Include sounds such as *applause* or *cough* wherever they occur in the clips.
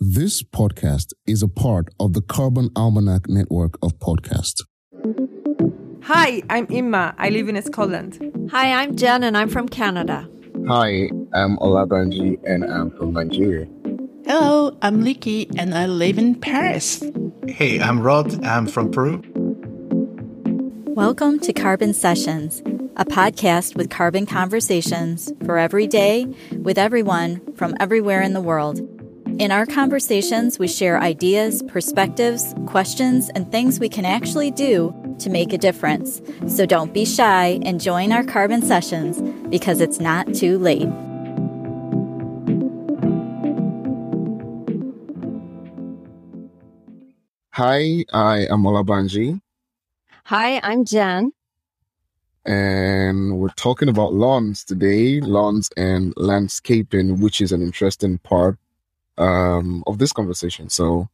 This podcast is a part of the Carbon Almanac network of podcasts. Hi, I'm Imma. I live in Scotland. Hi, I'm Jenn and I'm from Canada. Hi, I'm Olabanji and I'm from Nigeria. Hello, I'm Liki and I live in Paris. Hey, I'm Rod. I'm from Peru. Welcome to Carbon Sessions, a podcast with carbon conversations for every day with everyone from everywhere in the world. In our conversations, we share ideas, perspectives, questions, and things we can actually do to make a difference. So don't be shy and join our carbon sessions because it's not too late. Hi, I am Olabanji, Hi, I'm Jenn. and we're talking about lawns today, lawns and landscaping, which is an interesting part um, of this conversation. So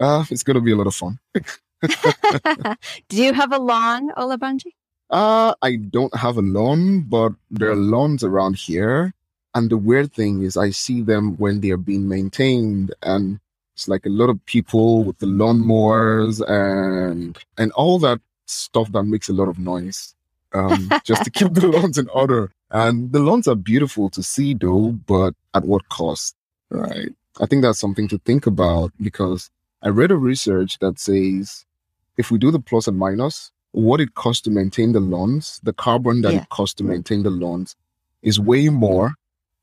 uh, it's going to be a lot of fun. *laughs* Do you have a lawn, Olabanji? Uh, I don't have a lawn, but there are lawns around here. And the weird thing is, I see them when they are being maintained, and it's like a lot of people with the lawnmowers and and all that stuff that makes a lot of noise, um, *laughs* just to keep the lawns in order. And the lawns are beautiful to see, though, but at what cost, right? I think that's something to think about because I read a research that says if we do the plus and minus, what it costs to maintain the lawns, the carbon that Yeah. it costs to maintain the lawns is way more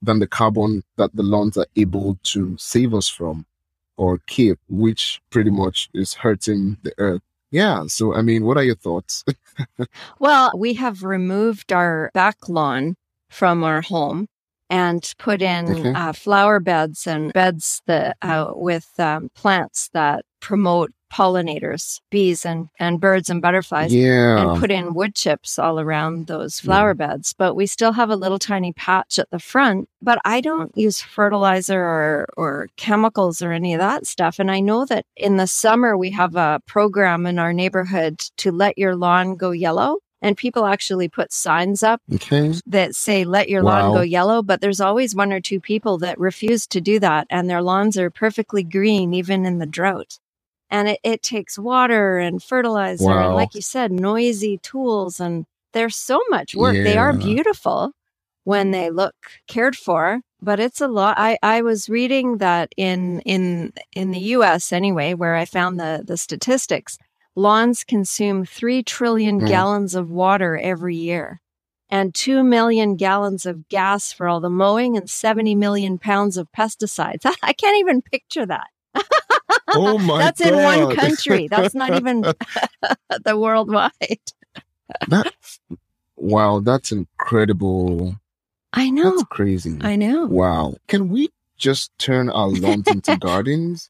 than the carbon that the lawns are able to save us from or keep, which pretty much is hurting the earth. Yeah. So, I mean, what are your thoughts? *laughs* Well, we have removed our back lawn from our home and put in Okay. uh, flower beds and beds that uh, with um, plants that promote pollinators, bees and, and birds and butterflies. yeah. and put in wood chips all around those flower beds. But we still have a little tiny patch at the front. But I don't use fertilizer or, or chemicals or any of that stuff. And I know that in the summer, we have a program in our neighborhood to let your lawn go yellow. And people actually put signs up Okay. that say, let your lawn go yellow. But there's always one or two people that refuse to do that. And their lawns are perfectly green, even in the drought. And it, it takes water and fertilizer. And like you said, noisy tools. And there's so much work. They are beautiful when they look cared for. But it's a lot. I, I was reading that in in in the U.S. anyway, where I found the the statistics, lawns consume three trillion Mm. gallons of water every year and 2 million gallons of gas for all the mowing and 70 million pounds of pesticides. *laughs* I can't even picture that. Oh *laughs* my That's in one country. That's not even *laughs* the worldwide. that, wow. That's incredible. I know. That's crazy. I know. Wow. Can we just turn our lawns into gardens?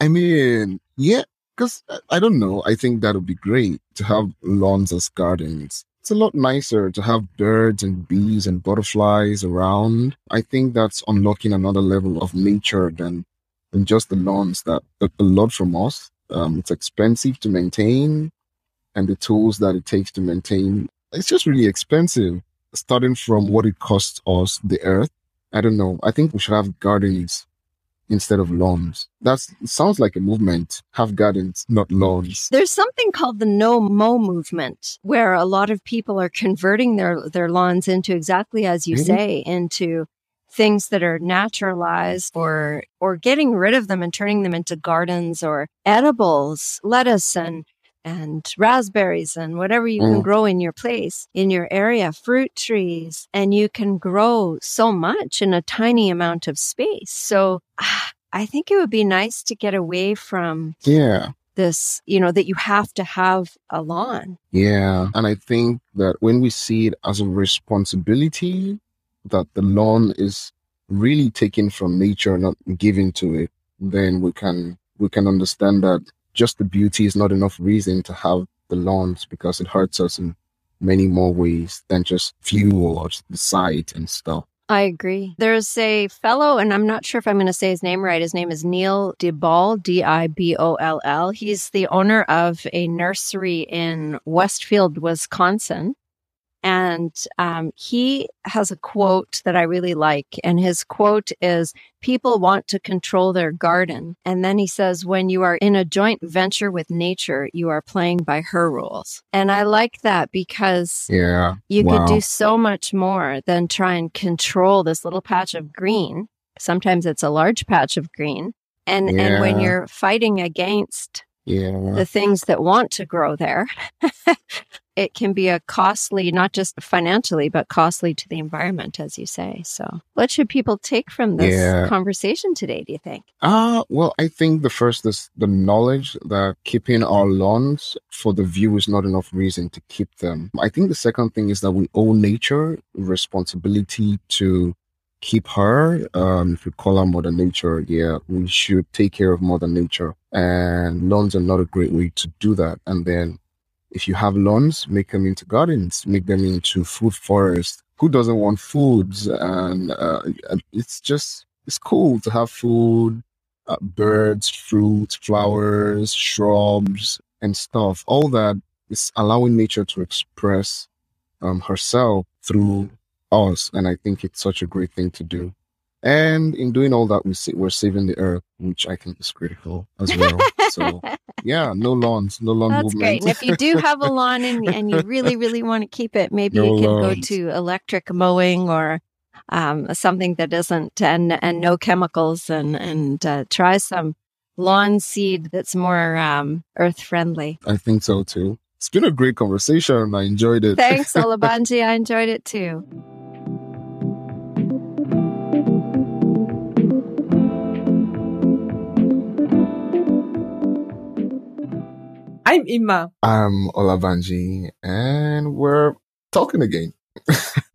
I mean, yeah, because I don't know. I think that would be great to have lawns as gardens. It's a lot nicer to have birds and bees and butterflies around. I think that's unlocking another level of nature than, than just the lawns that a lot from us. Um, it's expensive to maintain and the tools that it takes to maintain. It's just really expensive starting from what it costs us, the earth. I don't know. I think we should have gardens instead of lawns. That sounds like a movement. Have gardens, not lawns. There's something called the no mow movement where a lot of people are converting their, their lawns into exactly as you Really? say, into things that are naturalized or or getting rid of them and turning them into gardens or edibles, lettuce and and raspberries and whatever you can Mm. grow in your place, in your area, fruit trees, and you can grow so much in a tiny amount of space. So ah, *sighs* I think it would be nice to get away from Yeah. this, you know, that you have to have a lawn. Yeah. And I think that when we see it as a responsibility, that the lawn is really taken from nature, not given to it, then we can we can understand that just the beauty is not enough reason to have the lawns because it hurts us in many more ways than just fuel or the sight and stuff. I agree. There's a fellow, and I'm not sure if I'm going to say his name right. His name is Neil DiBoll, D I B O L L. He's the owner of a nursery in Westfield, Wisconsin. And um, he has a quote that I really like. And his quote is People want to control their garden. And then he says, When you are in a joint venture with nature, you are playing by her rules. And I like that because Yeah. you wow. could do so much more than try and control this little patch of green. Sometimes it's a large patch of green. And, and when you're fighting against Yeah. the things that want to grow there, *laughs* it can be a costly, not just financially, but costly to the environment, as you say. So, what should people take from this Yeah. conversation today, do you think? Ah, well, I think the first is the knowledge that keeping our lawns for the view is not enough reason to keep them. I think the second thing is that we owe nature responsibility to keep her. Um, if we call her Mother Nature, yeah, we should take care of Mother Nature. And lawns are not a great way to do that. And then if you have lawns, make them into gardens, make them into food forests. Who doesn't want foods? And uh, it's just, it's cool to have food, uh, birds, fruit, flowers, shrubs, and stuff. All that is allowing nature to express um, herself through us. And I think it's such a great thing to do. And in doing all that, we sa- we're saving the earth, which I think is critical as well. so *laughs* yeah, no lawns, no lawn That's movement. great. And if you do have a *laughs* lawn and, and you really, really want to keep it, maybe No you can go to electric mowing or um, something that isn't and and no chemicals and and uh, try some lawn seed that's more um, earth friendly. I think so too. It's been a great conversation. I enjoyed it. Thanks, *laughs* Olabanji. I enjoyed it too. I'm Imma. I'm Olabanji, and we're talking again. *laughs* *laughs*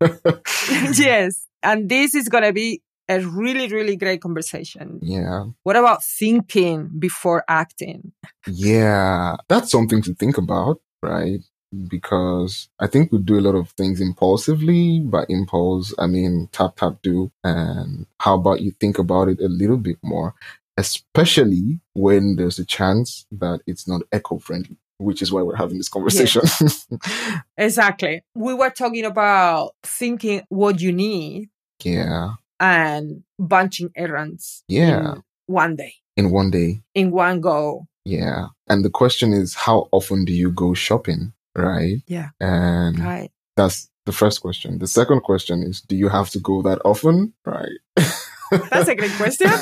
yes. And this is going to be a really, really great conversation. yeah, What about thinking before acting? yeah, that's something to think about, right? Because I think we do a lot of things impulsively. By impulse, I mean tap tap do. And how about you think about it a little bit more, especially when there's a chance that it's not eco friendly, which is why we're having this conversation. *laughs* Exactly. We were talking about thinking what you need yeah, and bunching errands Yeah. one day, in one day. in one go. Yeah. And the question is, how often do you go shopping? Right. Yeah. And Right. that's the first question. The second question is, do you have to go that often? Right. *laughs* That's a great question. *laughs*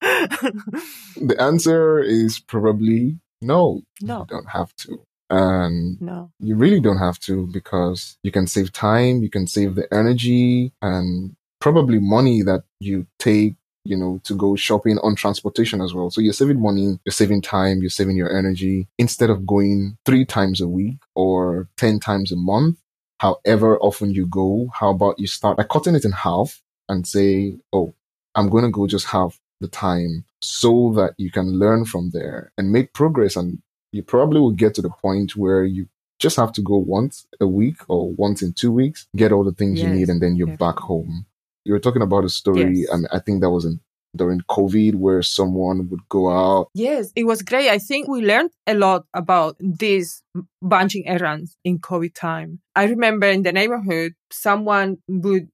the answer is probably no. No. You don't have to. And no. you really don't have to because you can save time, you can save the energy and probably money that you take, you know, to go shopping on transportation as well. So you're saving money, you're saving time, you're saving your energy instead of going three times a week or 10 times a month. However often you go, how about you start by cutting it in half and say, Oh, I'm going to go just half the time so that you can learn from there and make progress and you probably will get to the point where you just have to go once a week or once in two weeks, get all the things you need, and then you're definitely. back home. You were talking about a story. Yes. I, mean, I think that was in, during COVID where someone would go out. Yes, it was great. I think we learned a lot about these bunching errands in COVID time. I remember in the neighborhood, someone would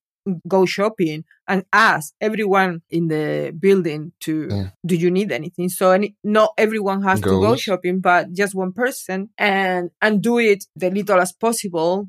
go shopping and ask everyone in the building to, Yeah. do you need anything? So any, not everyone has to go shopping, but just one person and, and do it the little as possible.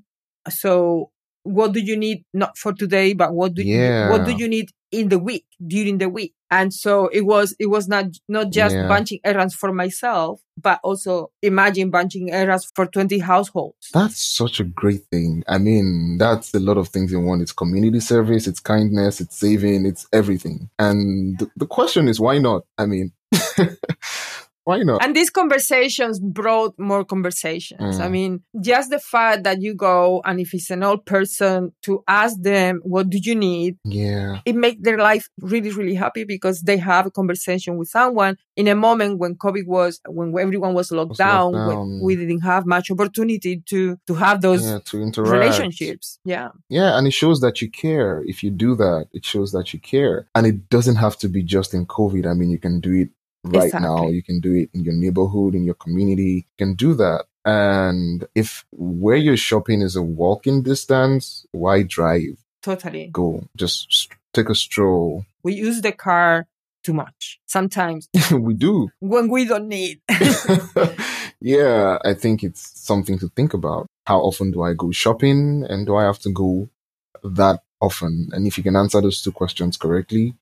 So what do you need? Not for today, but what do you, what do you need in the week, during the week? And so it was, it was not, not just Yeah. bunching errands for myself, but also imagine bunching errands for 20 households. That's such a great thing. I mean, that's a lot of things in one. It's community service, it's kindness, it's saving, it's everything. And the, the question is, why not? I mean, *laughs* why not? And these conversations brought more conversations. Mm. I mean, just the fact that you go and if it's an old person to ask them, what do you need? yeah. It makes their life really, really happy because they have a conversation with someone in a moment when COVID was, when everyone was locked Was down, locked when we didn't have much opportunity to, to have those Yeah, to interact. relationships. Yeah. Yeah, and it shows that you care. If you do that, it shows that you care. And it doesn't have to be just in COVID. I mean, you can do it right now. You can do it in your neighborhood, in your community. You can do that. And if where you're shopping is a walking distance, why drive? Totally. Go. Just take a stroll. We use the car too much sometimes *laughs* we do. when we don't need. *laughs* *laughs* yeah, I think it's something to think about. How often do I go shopping and do I have to go that often? And if you can answer those two questions correctly,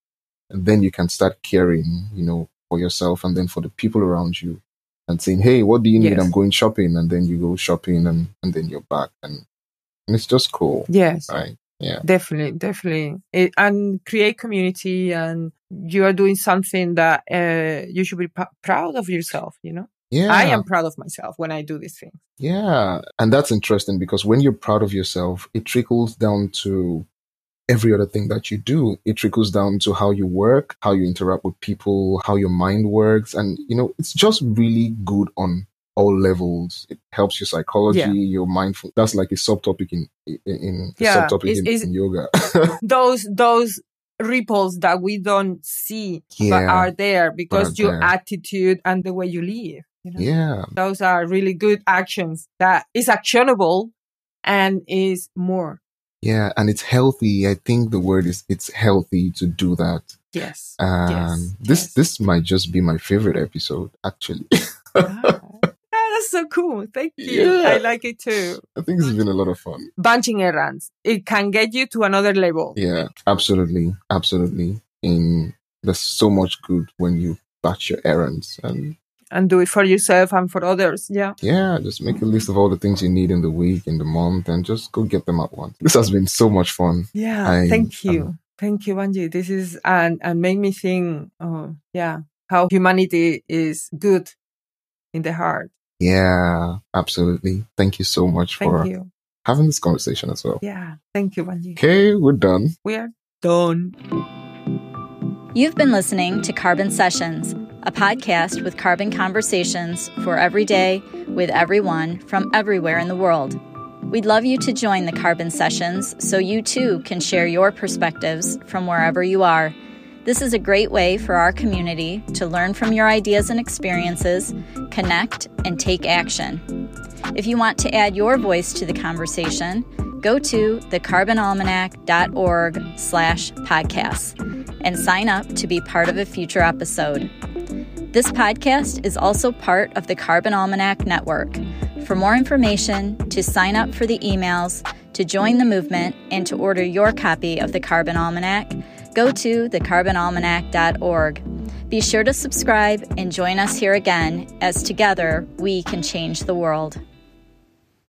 then you can start caring, you know, for yourself and then for the people around you and saying, Hey, what do you need? Yes. I'm going shopping. And then you go shopping and, and then you're back. And, and it's just cool. yes. Right. Yeah. Definitely, definitely. It, and create community and you are doing something that uh, you should be p- proud of yourself, you know? Yeah. I am proud of myself when I do these things. Yeah. And that's interesting because when you're proud of yourself, it trickles down to every other thing that you do. It trickles down to how you work, how you interact with people, how your mind works. And, you know, it's just really good on all levels. It helps your psychology, Yeah. your mindful. That's like a subtopic in, in, in Yeah, subtopic it's- in, it's- in yoga. *laughs* Those, those ripples that we don't see but are there because are your there. attitude and the way you live. You know? yeah. Those are really good actions that is actionable and is more. Yeah. And it's healthy. I think the word is it's healthy to do that. Yes. And Yes, this yes. this might just be my favorite episode, actually. *laughs* Ah, that's so cool. Thank you. Yeah. I like it too. I think it's been a lot of fun. Bunching errands. It can get you to another level. Yeah, absolutely, absolutely. In there's so much good when you batch your errands, and And do it for yourself and for others. Yeah. yeah, just make a list of all the things you need in the week, in the month, and just go get them at once. This has been so much fun. Yeah. I- Thank you. um, Thank you, Banji. This is and and make me think, oh yeah, how humanity is good in the heart. Yeah, absolutely. Thank you so much Thank for you. having this conversation as well. Yeah. Thank you, Banji. Okay, we're done. We are done. You've been listening to Carbon Sessions, a podcast with carbon conversations for every day with everyone from everywhere in the world. We'd love you to join the Carbon Sessions so you too can share your perspectives from wherever you are. This is a great way for our community to learn from your ideas and experiences, connect, and take action. If you want to add your voice to the conversation, go to thecarbonalmanac.org slash podcasts and sign up to be part of a future episode. This podcast is also part of the Carbon Almanac Network. For more information, to sign up for the emails, to join the movement, and to order your copy of the Carbon Almanac, go to thecarbonalmanac.org. Be sure to subscribe and join us here again as together we can change the world.